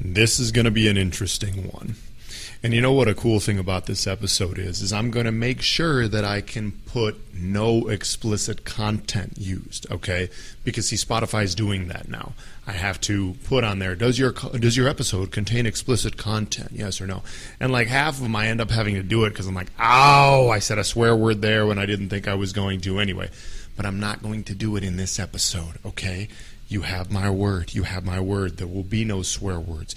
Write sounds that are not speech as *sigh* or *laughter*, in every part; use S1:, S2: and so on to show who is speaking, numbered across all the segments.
S1: This is going to be an interesting one. And you know what a cool thing about this episode is is I'm going to make sure that I can put no explicit content used, okay? Because see Spotify's doing that now. I have to put on there does your does your episode contain explicit content? Yes or no? And like half of them I end up having to do it cuz I'm like, "Oh, I said a swear word there when I didn't think I was going to anyway." But I'm not going to do it in this episode, okay? You have my word. You have my word. There will be no swear words.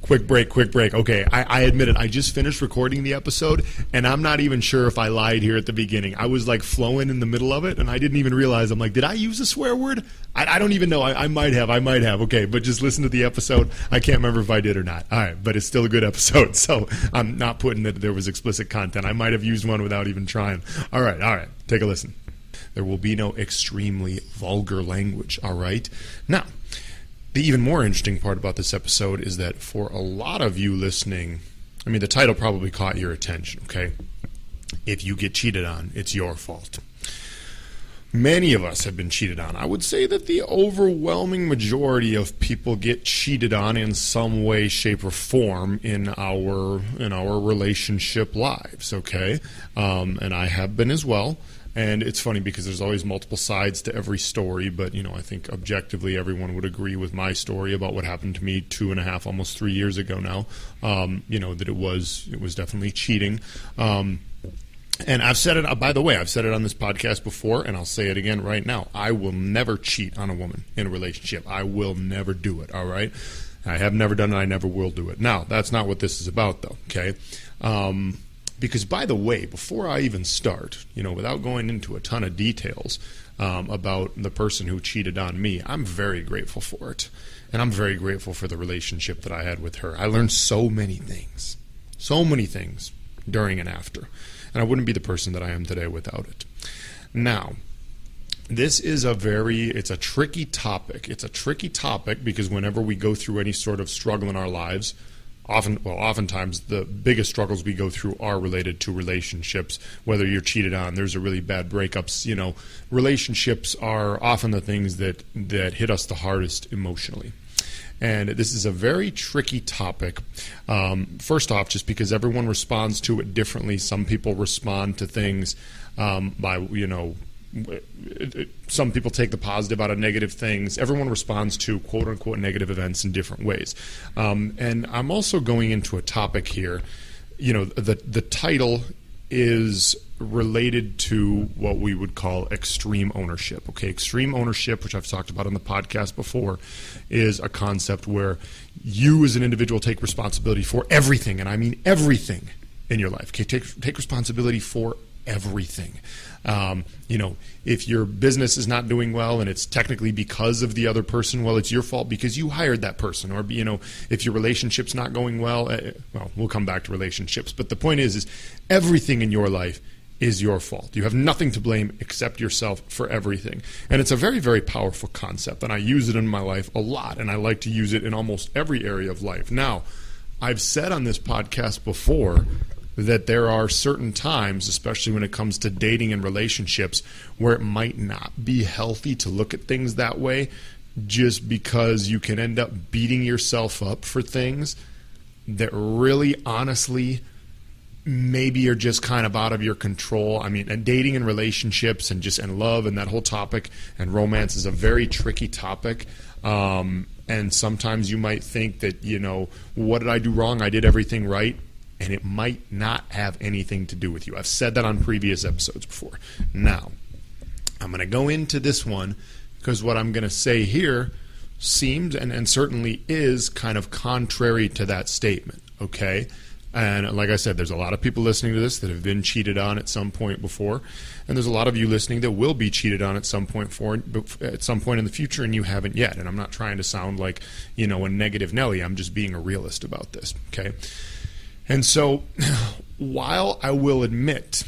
S1: Quick break, quick break. Okay, I, I, admit it. I just finished recording the episode, and I'm not even sure if I lied here at the beginning. I was like flowing in the middle of it, and I didn't even realize. I'm like, did I use a swear word? I, I don't even know. I, I, might have. I might have. Okay, but just listen to the episode. I can't remember if I did or not. All right, but it's still a good episode, *laughs* so I'm not putting that there was explicit content. I might have used one without even trying. All right, all right. Take a listen. There will be no extremely vulgar language. All right. Now the even more interesting part about this episode is that for a lot of you listening, I mean, the title probably caught your attention, okay? If you get cheated on, it's your fault. Many of us have been cheated on. I would say that the overwhelming majority of people get cheated on in some way, shape, or form in our in our relationship lives. Okay, um, and I have been as well. And it's funny because there's always multiple sides to every story, but you know, I think objectively everyone would agree with my story about what happened to me two and a half, almost three years ago now. Um, you know that it was it was definitely cheating. Um, and I've said it. By the way, I've said it on this podcast before, and I'll say it again right now. I will never cheat on a woman in a relationship. I will never do it. All right. I have never done it. I never will do it. Now, that's not what this is about, though. Okay. Um, because, by the way, before I even start, you know, without going into a ton of details um, about the person who cheated on me, I'm very grateful for it. And I'm very grateful for the relationship that I had with her. I learned so many things, so many things during and after. And I wouldn't be the person that I am today without it. Now, this is a very it's a tricky topic it's a tricky topic because whenever we go through any sort of struggle in our lives often well oftentimes the biggest struggles we go through are related to relationships whether you're cheated on there's a really bad breakups you know relationships are often the things that that hit us the hardest emotionally and this is a very tricky topic. Um, first off, just because everyone responds to it differently. Some people respond to things um, by, you know, some people take the positive out of negative things. Everyone responds to quote unquote negative events in different ways. Um, and I'm also going into a topic here. You know, the the title is related to what we would call extreme ownership. Okay, extreme ownership, which I've talked about on the podcast before, is a concept where you as an individual take responsibility for everything, and I mean everything in your life. Okay, take take responsibility for everything. Um, you know, if your business is not doing well and it's technically because of the other person, well, it's your fault because you hired that person. Or you know, if your relationship's not going well, uh, well, we'll come back to relationships. But the point is, is everything in your life is your fault. You have nothing to blame except yourself for everything. And it's a very, very powerful concept. And I use it in my life a lot. And I like to use it in almost every area of life. Now, I've said on this podcast before that there are certain times, especially when it comes to dating and relationships, where it might not be healthy to look at things that way just because you can end up beating yourself up for things that really honestly maybe are just kind of out of your control. I mean, and dating and relationships and just and love and that whole topic and romance is a very tricky topic. Um, and sometimes you might think that you know what did I do wrong? I did everything right and it might not have anything to do with you. I've said that on previous episodes before. Now, I'm going to go into this one because what I'm going to say here seems and, and certainly is kind of contrary to that statement, okay? And like I said, there's a lot of people listening to this that have been cheated on at some point before, and there's a lot of you listening that will be cheated on at some point for at some point in the future, and you haven't yet. And I'm not trying to sound like you know a negative Nelly. I'm just being a realist about this. Okay, and so, *sighs* while I will admit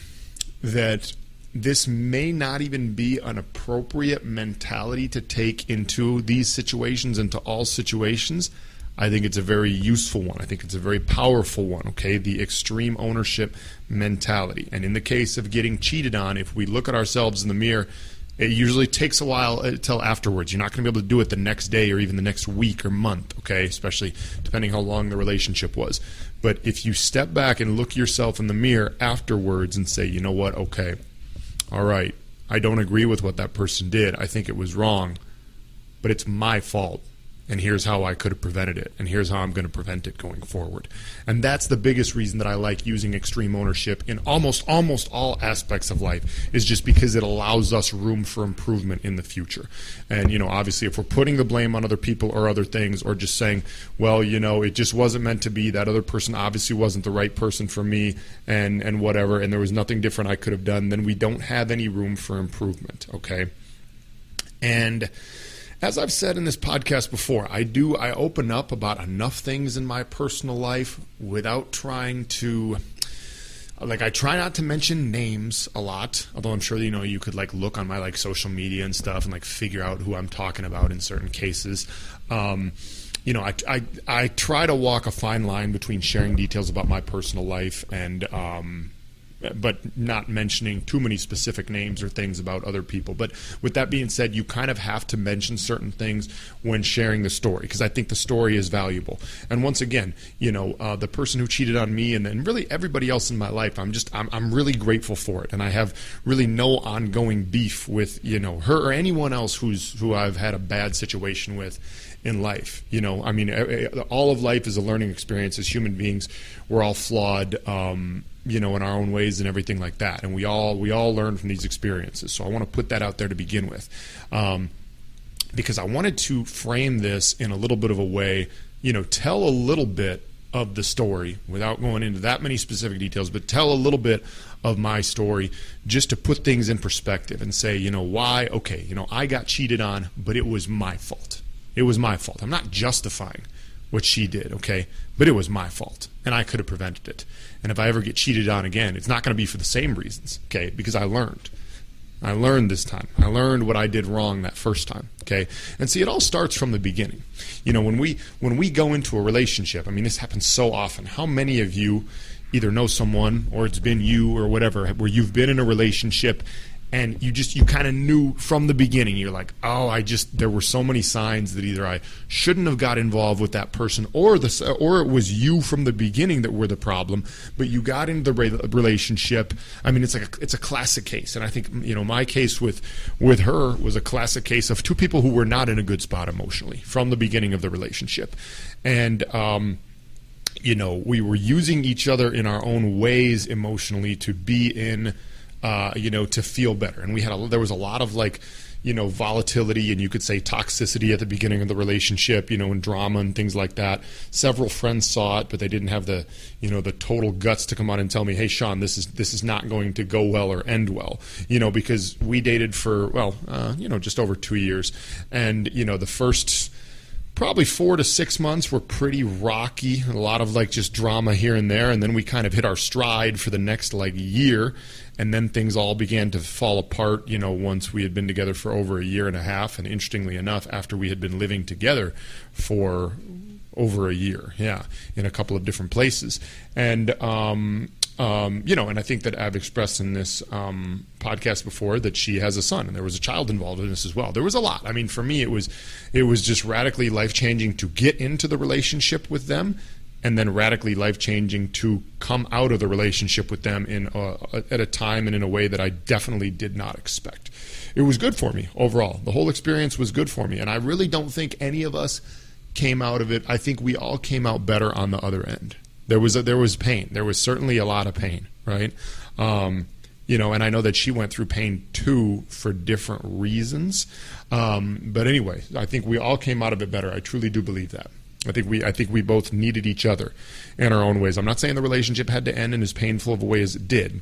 S1: that this may not even be an appropriate mentality to take into these situations, into all situations, I think it's a very useful one. I think it's a very powerful one, okay? The extreme ownership mentality. And in the case of getting cheated on, if we look at ourselves in the mirror It usually takes a while uh, until afterwards. You're not going to be able to do it the next day or even the next week or month, okay? Especially depending how long the relationship was. But if you step back and look yourself in the mirror afterwards and say, you know what, okay, all right, I don't agree with what that person did. I think it was wrong, but it's my fault and here's how I could have prevented it, and here's how I'm going to prevent it going forward. And that's the biggest reason that I like using extreme ownership in almost almost all aspects of life is just because it allows us room for improvement in the future. And you know, obviously if we're putting the blame on other people or other things or just saying, well, you know, it just wasn't meant to be, that other person obviously wasn't the right person for me and and whatever and there was nothing different I could have done, then we don't have any room for improvement, okay? And as I've said in this podcast before, I do I open up about enough things in my personal life without trying to like I try not to mention names a lot, although I'm sure you know you could like look on my like social media and stuff and like figure out who I'm talking about in certain cases. Um, you know, I, I, I try to walk a fine line between sharing details about my personal life and um, but not mentioning too many specific names or things about other people. But with that being said, you kind of have to mention certain things when sharing the story because I think the story is valuable. And once again, you know, uh, the person who cheated on me and, and really everybody else in my life, I'm just I'm, I'm really grateful for it, and I have really no ongoing beef with you know her or anyone else who's who I've had a bad situation with in life. You know, I mean, all of life is a learning experience. As human beings, we're all flawed. Um, you know, in our own ways and everything like that. And we all we all learn from these experiences. So I want to put that out there to begin with, um, because I wanted to frame this in a little bit of a way. You know, tell a little bit of the story without going into that many specific details, but tell a little bit of my story just to put things in perspective and say, you know, why? Okay, you know, I got cheated on, but it was my fault. It was my fault. I'm not justifying what she did, okay? But it was my fault, and I could have prevented it. And if I ever get cheated on again, it's not going to be for the same reasons, okay? Because I learned. I learned this time. I learned what I did wrong that first time. Okay, and see, it all starts from the beginning. You know, when we when we go into a relationship, I mean, this happens so often. How many of you either know someone or it's been you or whatever where you've been in a relationship and you just you kind of knew from the beginning you're like oh i just there were so many signs that either i shouldn't have got involved with that person or the or it was you from the beginning that were the problem but you got into the relationship. I mean it's like a, it's a classic case and i think you know my case with with her was a classic case of two people who were not in a good spot emotionally from the beginning of the relationship and um you know we were using each other in our own ways emotionally to be in uh, you know, to feel better. And we had a, there was a lot of like, you know, volatility and you could say toxicity at the beginning of the relationship, you know, and drama and things like that. Several friends saw it, but they didn't have the, you know, the total guts to come out and tell me, "Hey, Sean, this is this is not going to go well or end well," you know, because we dated for well, uh, you know, just over two years, and you know, the first probably four to six months were pretty rocky a lot of like just drama here and there and then we kind of hit our stride for the next like year and then things all began to fall apart you know once we had been together for over a year and a half and interestingly enough after we had been living together for over a year yeah in a couple of different places and um, um, you know, and I think that I've expressed in this um, podcast before that she has a son, and there was a child involved in this as well. There was a lot. I mean, for me, it was it was just radically life changing to get into the relationship with them, and then radically life changing to come out of the relationship with them in a, at a time and in a way that I definitely did not expect. It was good for me overall. The whole experience was good for me, and I really don't think any of us came out of it. I think we all came out better on the other end. There was a, there was pain. There was certainly a lot of pain, right? Um, you know, and I know that she went through pain too for different reasons. Um, but anyway, I think we all came out of it better. I truly do believe that. I think we I think we both needed each other in our own ways. I'm not saying the relationship had to end in as painful of a way as it did.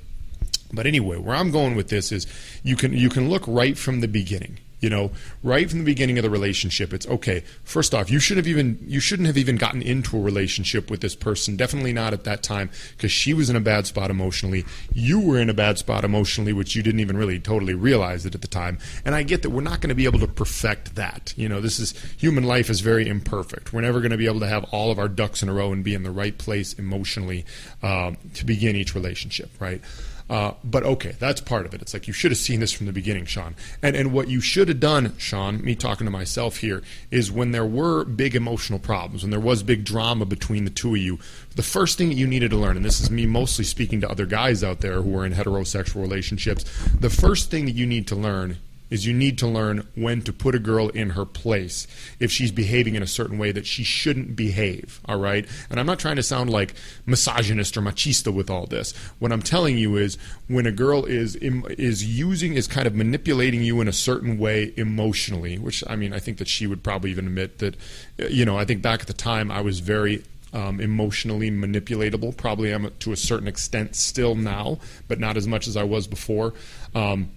S1: But anyway, where I'm going with this is you can you can look right from the beginning. You know, right from the beginning of the relationship, it's okay. First off, you should have even you shouldn't have even gotten into a relationship with this person. Definitely not at that time because she was in a bad spot emotionally. You were in a bad spot emotionally, which you didn't even really totally realize it at the time. And I get that we're not going to be able to perfect that. You know, this is human life is very imperfect. We're never going to be able to have all of our ducks in a row and be in the right place emotionally um, to begin each relationship, right? Uh, but okay, that's part of it. It's like you should have seen this from the beginning, Sean. And and what you should have done, Sean, me talking to myself here, is when there were big emotional problems, when there was big drama between the two of you, the first thing that you needed to learn, and this is me mostly speaking to other guys out there who are in heterosexual relationships, the first thing that you need to learn is you need to learn when to put a girl in her place if she's behaving in a certain way that she shouldn't behave. All right. And I'm not trying to sound like misogynist or machista with all this. What I'm telling you is when a girl is is using is kind of manipulating you in a certain way emotionally, which I mean I think that she would probably even admit that. You know, I think back at the time I was very um, emotionally manipulatable. Probably am to a certain extent still now, but not as much as I was before. Um,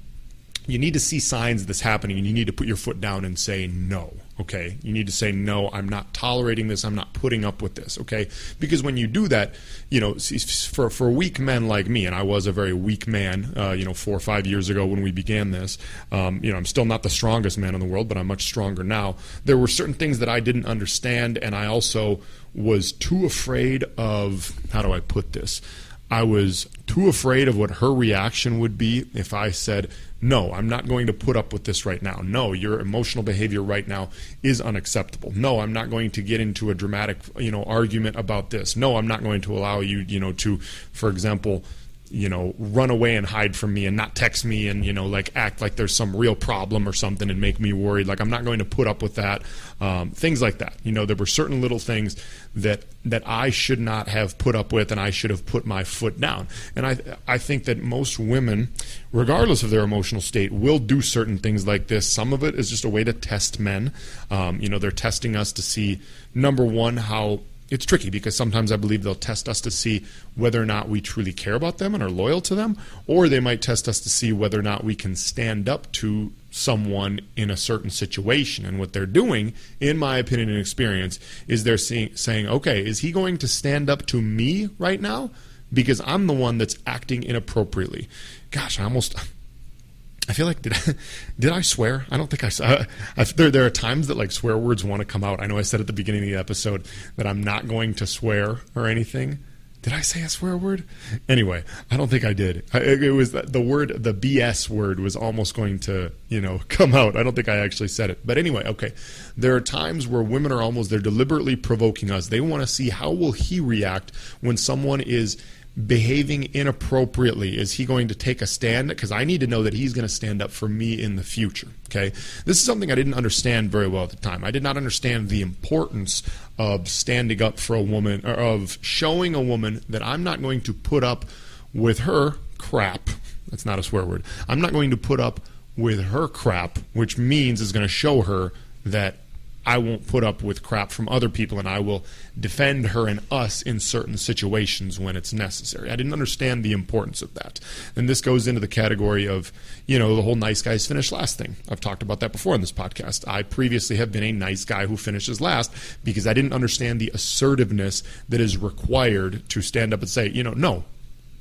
S1: you need to see signs of this happening and you need to put your foot down and say no okay? You need to say no i'm not tolerating this. I'm not putting up with this okay? Because when you do that you know for for weak men like me and i was a very weak man uh, you know four or five years ago when we began this um, you know i'm still not the strongest man in the world but i'm much stronger now. There were certain things that i didn't understand and i also was too afraid of how do i put this I was too afraid of what her reaction would be if I said, No, I'm not going to put up with this right now. No, your emotional behavior right now is unacceptable. No, I'm not going to get into a dramatic, you know, argument about this. No, I'm not going to allow you, you know, to, for example, you know, run away and hide from me and not text me and, you know, like act like there's some real problem or something and make me worried. Like I'm not going to put up with that. Um, things like that. You know, there were certain little things that that I should not have put up with and I should have put my foot down. And I I think that most women, regardless of their emotional state, will do certain things like this. Some of it is just a way to test men. Um, you know, they're testing us to see number one how it's tricky because sometimes I believe they'll test us to see whether or not we truly care about them and are loyal to them, or they might test us to see whether or not we can stand up to someone in a certain situation. And what they're doing, in my opinion and experience, is they're seeing, saying, okay, is he going to stand up to me right now? Because I'm the one that's acting inappropriately. Gosh, I almost feel like did I, *laughs* did I swear? I don't think I saw. Uh, I, there there are times that like swear words want to come out. I know I said at the beginning of the episode that I'm not going to swear or anything. Did I say a swear word? Anyway, I don't think I did. I, it was the word, the BS word was almost going to, you know, *laughs* come out. I don't think I actually said it. But anyway, okay. There are times where women are almost, they're deliberately provoking us. They want to see how will he react when someone is behaving inappropriately? Is he going to take a stand? Because I need to know that he's going to stand up for me in the future. Okay, this is something I didn't understand very well at the time. I did not understand the importance of standing up for a woman, or of showing a woman that I'm not going to put up with her crap. That's not a swear word. I'm not going to put up with her crap, which means is going to show her that I won't put up with crap from other people and I will defend her and us in certain situations when it's necessary. I didn't understand the importance of that. And this goes into the category of, you know, the whole nice guys finish last thing. I've talked about that before in this podcast. I previously have been a nice guy who finishes last because I didn't understand the assertiveness that is required to stand up and say, you know, no.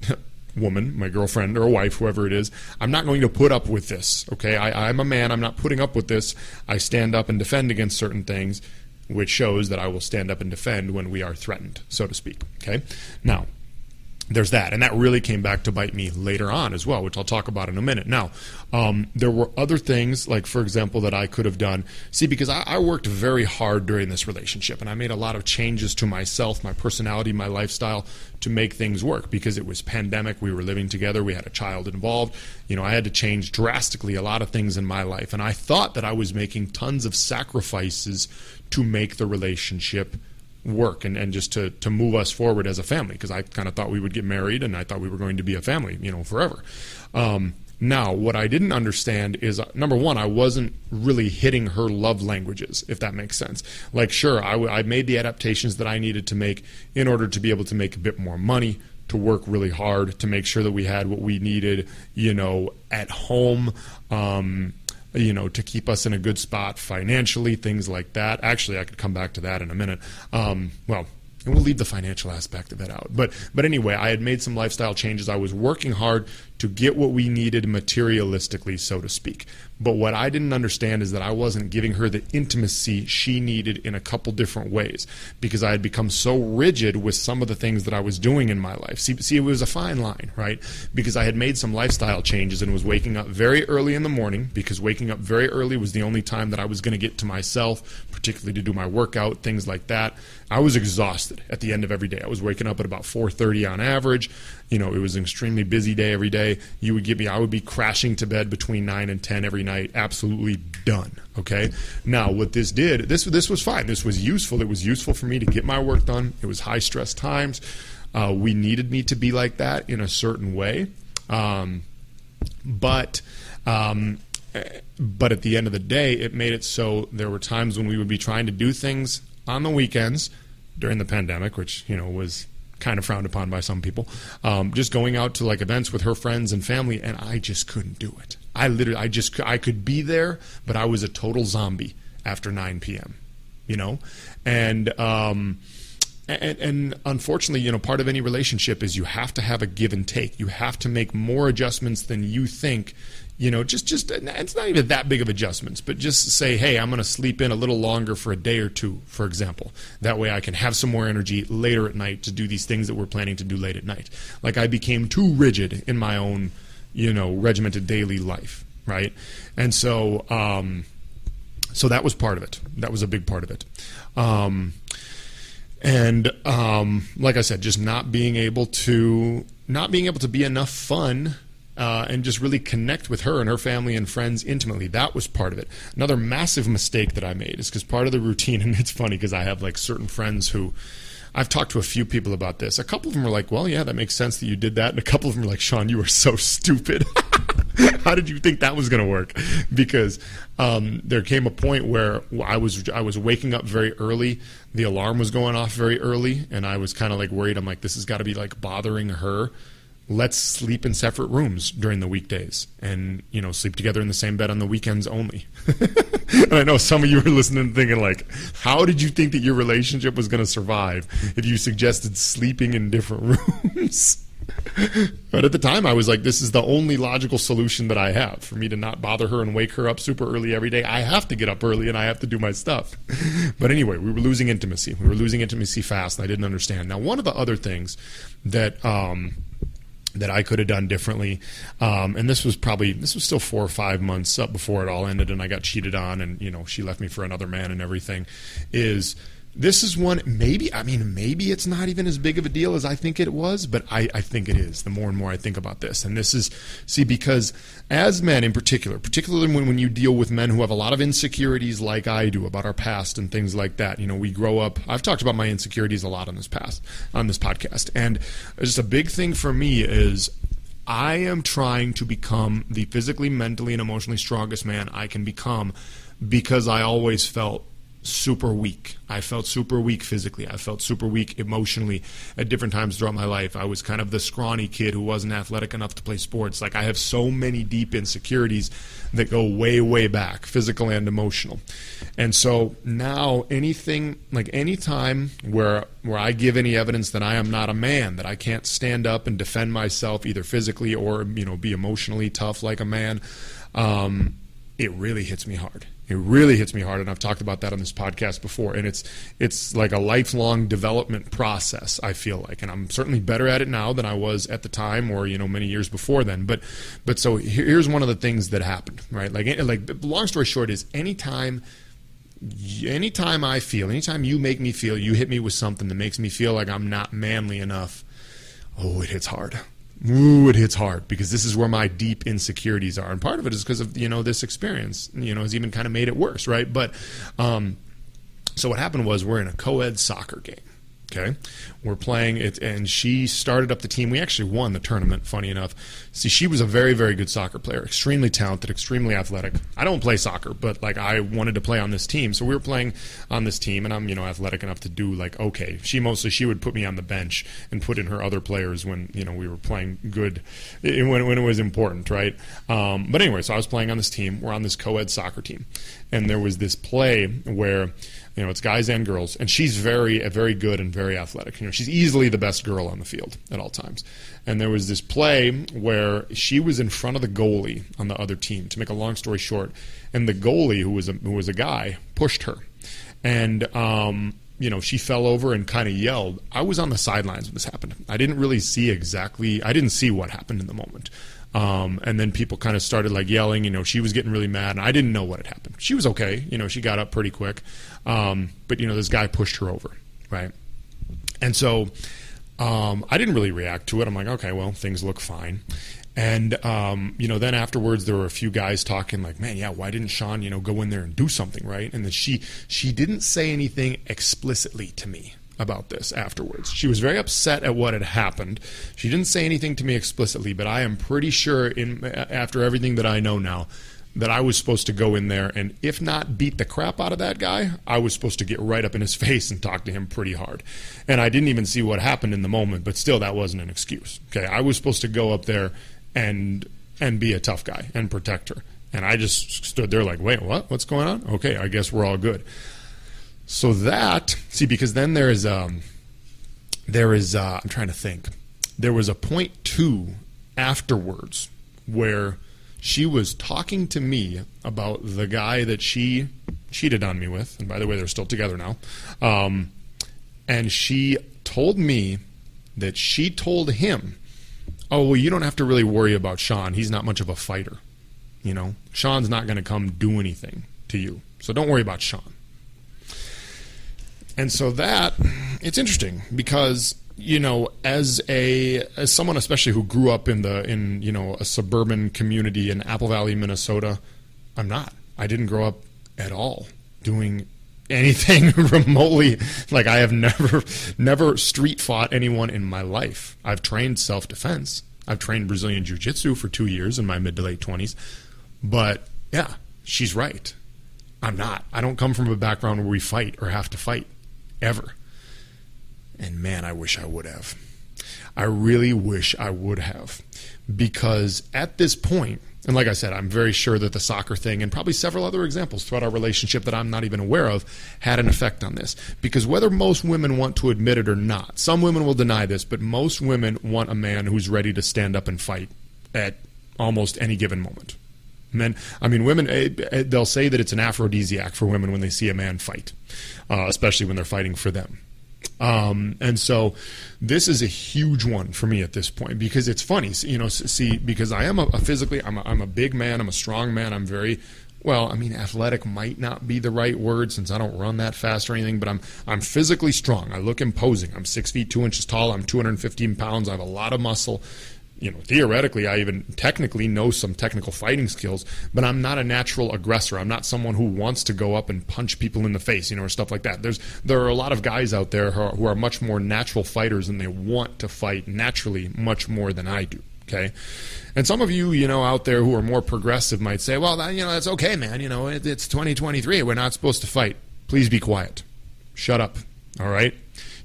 S1: *laughs* woman, my girlfriend or a wife, whoever it is, I'm not going to put up with this. Okay, I, I'm a man. I'm not putting up with this. I stand up and defend against certain things, which shows that I will stand up and defend when we are threatened, so to speak. Okay, now there's that, and that really came back to bite me later on as well, which I'll talk about in a minute. Now, um, there were other things, like for example, that I could have done. See, because I, I, worked very hard during this relationship, and I made a lot of changes to myself, my personality, my lifestyle to make things work. Because it was pandemic, we were living together, we had a child involved. You know, I had to change drastically a lot of things in my life, and I thought that I was making tons of sacrifices to make the relationship work and, and just to, to move us forward as a family because I kind of thought we would get married and I thought we were going to be a family, you know, forever. Um, now, what I didn't understand is uh, number one, I wasn't really hitting her love languages, if that makes sense. Like, sure, I, w- I made the adaptations that I needed to make in order to be able to make a bit more money, to work really hard, to make sure that we had what we needed, you know, at home. Um, you know, to keep us in a good spot financially, things like that. Actually, I could come back to that in a minute. Um, well, and we'll leave the financial aspect of it out. But but anyway, I had made some lifestyle changes. I was working hard to get what we needed materialistically, so to speak. But what I didn't understand is that I wasn't giving her the intimacy she needed in a couple different ways because I had become so rigid with some of the things that I was doing in my life. See, see, it was a fine line, right? Because I had made some lifestyle changes and was waking up very early in the morning because waking up very early was the only time that I was going to get to myself, particularly to do my workout, things like that. I was exhausted at the end of every day. I was waking up at about 4:30 on average. You know, it was an extremely busy day every day. You would get me I would be crashing to bed between 9 and 10 every night, absolutely done, okay? Now, what this did, this this was fine. This was useful. It was useful for me to get my work done. It was high stress times. Uh, we needed me to be like that in a certain way. Um, but um, but at the end of the day, it made it so there were times when we would be trying to do things on the weekends during the pandemic, which you know was kind of frowned upon by some people. Um, just going out to like events with her friends and family, and I just couldn't do it. I literally, I just, I could be there, but I was a total zombie after 9 p.m. You know, and um, and, and, unfortunately, you know, part of any relationship is you have to have a give and take. You have to make more adjustments than you think you know just just it's not even that big of adjustments but just say hey i'm going to sleep in a little longer for a day or two for example. That way i can have some more energy later at night to do these things that we're planning to do late at night. Like i became too rigid in my own you know regimented daily life right? And so um so that was part of it. That was a big part of it. Um and um like i said just not being able to not being able to be enough fun uh, and just really connect with her and her family and friends intimately. That was part of it. Another massive mistake that I made is because part of the routine, *laughs* and it's funny because I have like certain friends who I've talked to a few people about this. A couple of them are like, well, yeah, that makes sense that you did that. And a couple of them are like, Sean, you are so stupid. *laughs* *laughs* How did you think that was going to work? Because um, there came a point where I was I was waking up very early. The alarm was going off very early, and I was kind of like worried. I'm like, this has got to be like bothering her let's sleep in separate rooms during the weekdays and you know sleep together in the same bed on the weekends only *laughs* and i know some of you are listening thinking like how did you think that your relationship was going to survive if you suggested sleeping in different *laughs* rooms *laughs* but at the time i was like this is the only logical solution that i have for me to not bother her and wake her up super early every day i have to get up early and i have to do my stuff *laughs* but anyway we were losing intimacy we were losing intimacy fast and i didn't understand now one of the other things that um, that I could have done differently. Um, and this was probably this was still four or five months up before it all ended, and I got cheated on, and you know she left me for another man and everything. Is this is one maybe I mean maybe it's not even as big of a deal as I think it was, but I, I think it is. The more and more I think about this, and this is see because as men in particular, particularly when when you deal with men who have a lot of insecurities like I do about our past and things like that. You know, we grow up. I've talked about my insecurities a lot on this past on this podcast, and just a big thing for me is I am trying to become the physically, mentally, and emotionally strongest man I can become because I always felt super weak. I felt super weak physically. I felt super weak emotionally at different times throughout my life. I was kind of the scrawny kid who wasn't athletic enough to play sports. Like I have so many deep insecurities that go way, way back, physical and emotional. And so now anything like any time where where I give any evidence that I am not a man, that I can't stand up and defend myself either physically or, you know, be emotionally tough like a man, um, it really hits me hard it really hits me hard, and I've talked about that on this podcast before. And it's it's like a lifelong development process. I feel like, and I'm certainly better at it now than I was at the time, or you know, many years before then. But but so here's one of the things that happened, right? Like like long story short is anytime anytime I feel, anytime you make me feel, you hit me with something that makes me feel like I'm not manly enough. Oh, it hits hard ooh, it hits hard because this is where my deep insecurities are, and part of it is because of you know this experience. You know, has even kind of made it worse, right? But um, so what happened was we're in a co-ed soccer game Okay, we're playing it, and she started up the team. We actually won the tournament. Funny enough, see, she was a very, very good soccer player, extremely talented, extremely athletic. I don't play soccer, but like I wanted to play on this team, so we were playing on this team, and I'm you know athletic enough to do like okay. She mostly she would put me on the bench and put in her other players when you know we were playing good, when when it was important, right? Um, but anyway, so I was playing on this team. We're on this co-ed soccer team, and there was this play where You know, it's guys and girls, and she's very, a very good and very athletic. You know, she's easily the best girl on the field at all times. And there was this play where she was in front of the goalie on the other team. To make a long story short, and the goalie, who was a, who was a guy, pushed her, and um, you know, she fell over and kind of yelled. I was on the sidelines when this happened. I didn't really see exactly. I didn't see what happened in the moment. Um, and then people kind of started like yelling. You know, she was getting really mad, and I didn't know what had happened. She was okay. You know, she got up pretty quick, um, but you know, this guy pushed her over, right? And so um, I didn't really react to it. I'm like, okay, well, things look fine. And um, you know, then afterwards, there were a few guys talking like, "Man, yeah, why didn't Sean, you know, go in there and do something, right?" And then she she didn't say anything explicitly to me about this afterwards. She was very upset at what had happened. She didn't say anything to me explicitly, but I am pretty sure in after everything that I know now that I was supposed to go in there and if not beat the crap out of that guy, I was supposed to get right up in his *laughs* face and talk to him pretty hard. And I didn't even see what happened in the moment, but still that wasn't an excuse. Okay, I was supposed to go up there and and be a tough guy and protect her. And I just stood there like, "Wait, what? What's going on?" Okay, I guess we're all good. So that see because then there is um there is uh, I'm trying to think. There was a point two afterwards where she was talking to me about the guy that she cheated on me with, and by the way, they're still together now. Um, and she told me that she told him, "Oh, well, you don't have to really worry about Sean. He's not much of a fighter. You know, Sean's not going to come do anything to you, so don't worry about Sean." And so that it's interesting because you know as a as someone especially who grew up in the in you know a suburban community in Apple Valley, Minnesota, I'm not. I didn't grow up at all doing anything *laughs* remotely like I have never never street fought anyone in my life. I've trained self-defense. I've trained Brazilian jiu-jitsu for 2 years in my mid to late 20s. But yeah, she's right. I'm not. I don't come from a background where we fight or have to fight ever. And man, I wish I would have. I really wish I would have. Because at this point, and like I said, I'm very sure that the soccer thing and probably several other examples throughout our relationship that I'm not even aware of had an effect on this. Because whether most women want to admit it or not, some women will deny this, but most women want a man who's ready to stand up and fight at almost any given moment. Men, I mean, women, eh, eh, they'll say that it's an aphrodisiac for women when they see a man fight, uh, especially when they're fighting for them. Um, and so this is a huge one for me at this point because it's funny, you know, see, because I am a, a physically, I'm a, I'm a big man, I'm a strong man, I'm very, well, I mean, athletic might not be the right word since I don't run that fast or anything, but I'm I'm physically strong. I look imposing. I'm six feet two inches tall. I'm 215 pounds. I have a lot of muscle you know, theoretically, I even technically know some technical fighting skills, but I'm not a natural aggressor. I'm not someone who wants to go up and punch people in the face, you know, or stuff like that. There's there are a lot of guys out there who are, who are much more natural fighters and they want to fight naturally much more than I do. Okay, and some of you, you know, out there who are more progressive might say, "Well, that, you know, that's okay, man. You know, it, it's 2023. We're not supposed to fight. Please be quiet. Shut up. All right."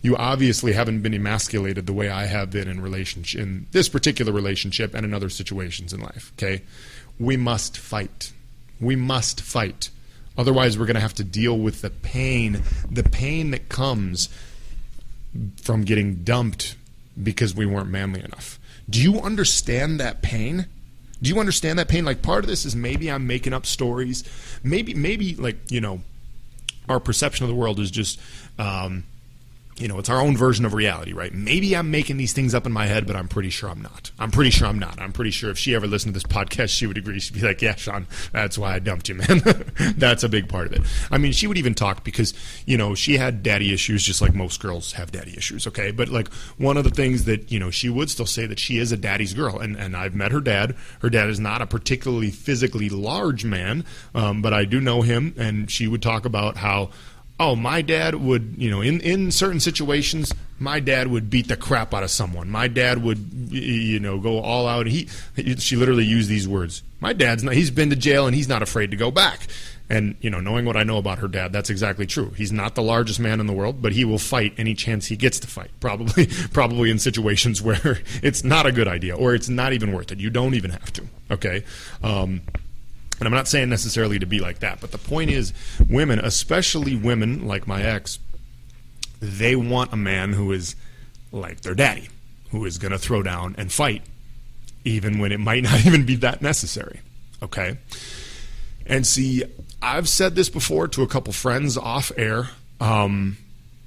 S1: You obviously haven't been emasculated the way I have been in relationship in this particular relationship and in other situations in life. Okay, we must fight. We must fight. Otherwise, we're going to have to deal with the pain, the pain that comes from getting dumped because we weren't manly enough. Do you understand that pain? Do you understand that pain? Like part of this is maybe I'm making up stories. Maybe, maybe like you know, our perception of the world is just. Um, you know, it's our own version of reality, right? Maybe I'm making these things up in my head, but I'm pretty sure I'm not. I'm pretty sure I'm not. I'm pretty sure if she ever listened to this podcast, she would agree. She'd be like, yeah, Sean, that's why I dumped you, man. *laughs* that's a big part of it. I mean, she would even talk because, you know, she had daddy issues just like most girls have daddy issues, okay? But like one of the things that, you know, she would still say that she is a daddy's girl. And, and I've met her dad. Her dad is not a particularly physically large man, um, but I do know him. And she would talk about how, oh, my dad would, you know, in, in certain situations, my dad would beat the crap out of someone. My dad would, you know, go all out. He, she literally used these words. My dad's not, he's been to jail and he's not afraid to go back. And, you know, knowing what I know about her dad, that's exactly true. He's not the largest man in the world, but he will fight any chance he gets to fight. Probably, *laughs* probably in situations *laughs* where it's not a good idea or it's not even worth it. You don't even have to. Okay. Um, And I'm not saying necessarily to be like that, but the point is, women, especially women like my ex, they want a man who is like their daddy, who is going to throw down and fight, even when it might *laughs* not even be that necessary. Okay? And see, I've said this before to a couple friends off air. Um,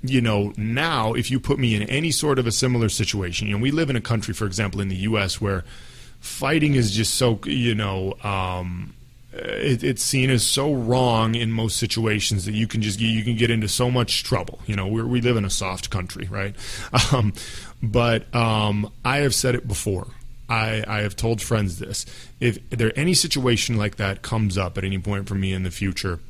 S1: you know, now if you put me in any sort of a similar situation, you know, we live in a country, for example, in the U.S., where fighting is just so, you know, um, it, it's seen as so wrong in most situations that you can just you can get into so much trouble. You know, we we live in a soft country, right? *laughs* Um, but um, I have said it before. I, I have told friends this. If there any situation like that comes up at any point for me in the future,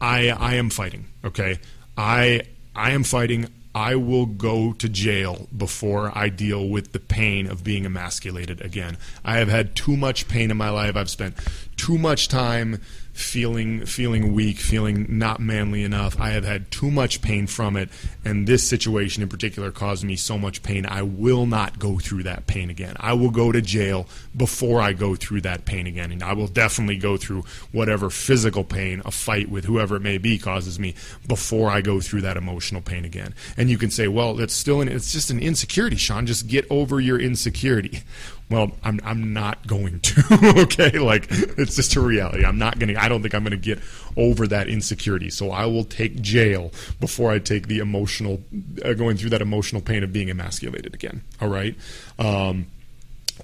S1: I I am fighting. Okay, I I am fighting. I will go to jail before I deal with the pain of being emasculated again. I have had too much pain in my life. I've spent too much time feeling feeling weak, feeling not manly enough. I have had too much pain from it, and this situation in particular caused me so much pain. I will not go through that pain again. I will go to jail before I go through that pain again, and I will definitely go through whatever physical pain a fight with whoever it may be causes me before I go through that emotional pain again. And you can say, well, it's still an, it's just an insecurity, Sean. Just get over your insecurity well, I'm I'm not going to. *laughs* okay, like it's just a reality. I'm not going to. I don't think I'm going to get over that insecurity. So I will take jail before I take the emotional, uh, going through that emotional pain of being emasculated again. All right, um,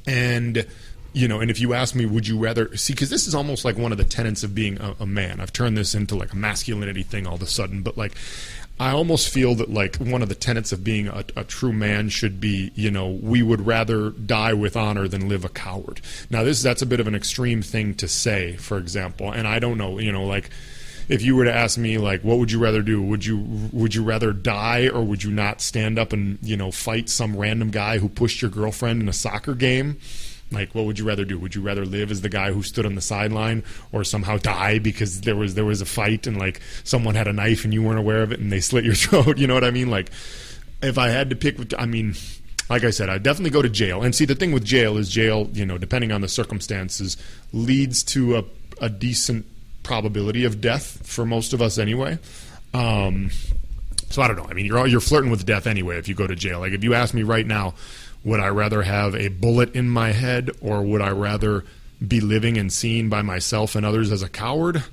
S1: and you know, and if you ask me, would you rather see? Because this is almost like one of the tenets of being a, a, man. I've turned this into like a masculinity thing all of a sudden, but like I almost feel that like one of the tenets of being a, a, true man should be, you know, we would rather die with honor than live a coward. Now, this that's a bit of an extreme thing to say, for example, and I don't know, you know, like if you were to ask me like what would you rather do would you would you rather die or would you not stand up and you know fight some random guy who pushed your girlfriend in a soccer game like, what would you rather do? Would you rather live as the guy who stood on the sideline, or somehow die because there was there was a fight and like someone had a knife and you weren't aware of it and they *laughs* slit your throat? You know what I mean? Like, if I had to pick, I mean, like I said, I'd definitely go to jail. And see, the thing with jail is jail, you know, depending on the circumstances, leads to a, a decent probability of death for most of us anyway. Um, so I don't know. I mean, you're you're flirting with death anyway if you go to jail. Like if you ask me right now, would I rather have a bullet in my head or would I rather be living and seen by myself and others as a coward?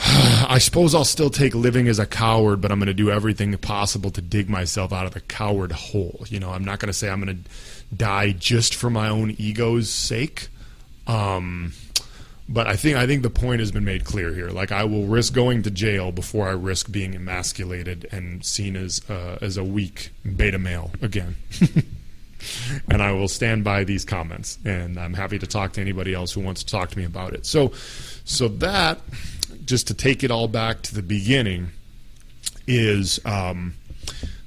S1: *sighs* I suppose I'll still take living as a coward, but I'm going to do everything possible to dig myself out of the coward hole. You know, I'm not going to say I'm going to die just for my own ego's sake. Um, but I think I think the point has been made clear here. Like I will risk going to jail before I risk being emasculated and seen as uh, as a weak beta male again. *laughs* and I will stand by these comments. And I'm happy to talk to anybody else who wants to talk to me about it. So, so that just to take it all back to the beginning is um,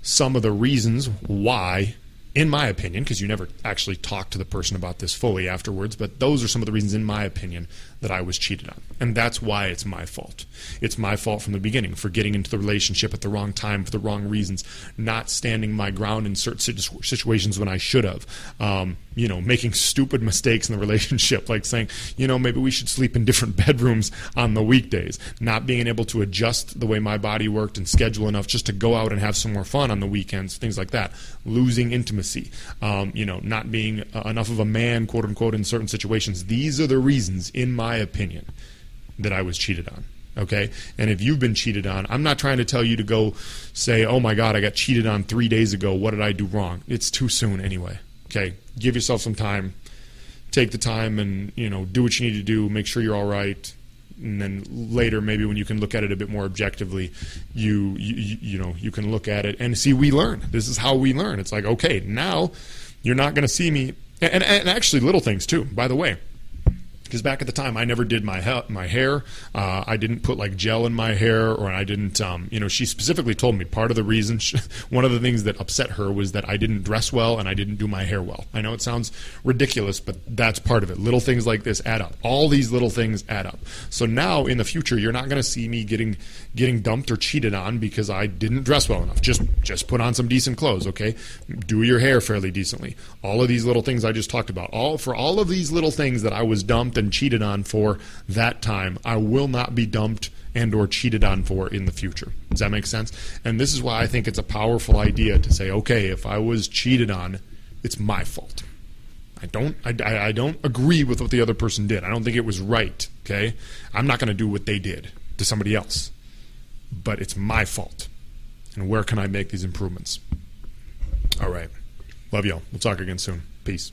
S1: some of the reasons why in my opinion, because you never actually talk to the person about this fully afterwards, but those are some of the reasons, in my opinion, that I was cheated on. And that's why it's my fault. It's my fault from the beginning for getting into the relationship at the wrong time for the wrong reasons, not standing my ground in certain situations when I should have, um, you know, making stupid *laughs* mistakes in the relationship, like saying, you know, maybe we should sleep in different *laughs* bedrooms on the weekdays, not being able to adjust the way my body worked and schedule enough just to go out and have some more fun on the weekends, things like that, losing intimacy, um, you know, not being uh, enough of a man, quote unquote, in certain situations. These are the reasons, in my my opinion, that I was cheated on. Okay? And if you've been cheated on, I'm not trying to tell you to go say, oh my God, I got cheated on three days ago. What did I do wrong? It's too soon anyway. Okay? Give yourself some time. Take the time and, you know, do what you need to do. Make sure you're all right. And then later, maybe when you can look at it a bit more objectively, you, you, you know, you can look at it and see we learn. This is how we learn. It's like, okay, now you're not going to see me. And, and actually, little things too, by the way because back at the time I never did my ha- my hair. Uh, I didn't put like gel in my hair, or I didn't. Um, you know, she specifically told me part of the reason, she, *laughs* one of the things that upset her was that I didn't dress well and I didn't do my hair well. I know it sounds ridiculous, but that's part of it. Little things like this add up. All these little things add up. So now in the future, you're not going to see me getting getting dumped or cheated on because I didn't dress well enough. Just just put on some decent clothes, okay? Do your hair fairly decently. All of these little things I just talked about. All for all of these little things that I was dumped been cheated on for that time, I will not be dumped and or cheated on for in the future. Does that make sense? And this is why I think it's a powerful idea to say, okay, if I was cheated on, it's my fault. I don't I, I don't agree with what the other person did. I don't think it was right, okay? I'm not going to do what they did to somebody else. But it's my fault. And where can I make these improvements? All right. Love y'all. We'll talk again soon. Peace.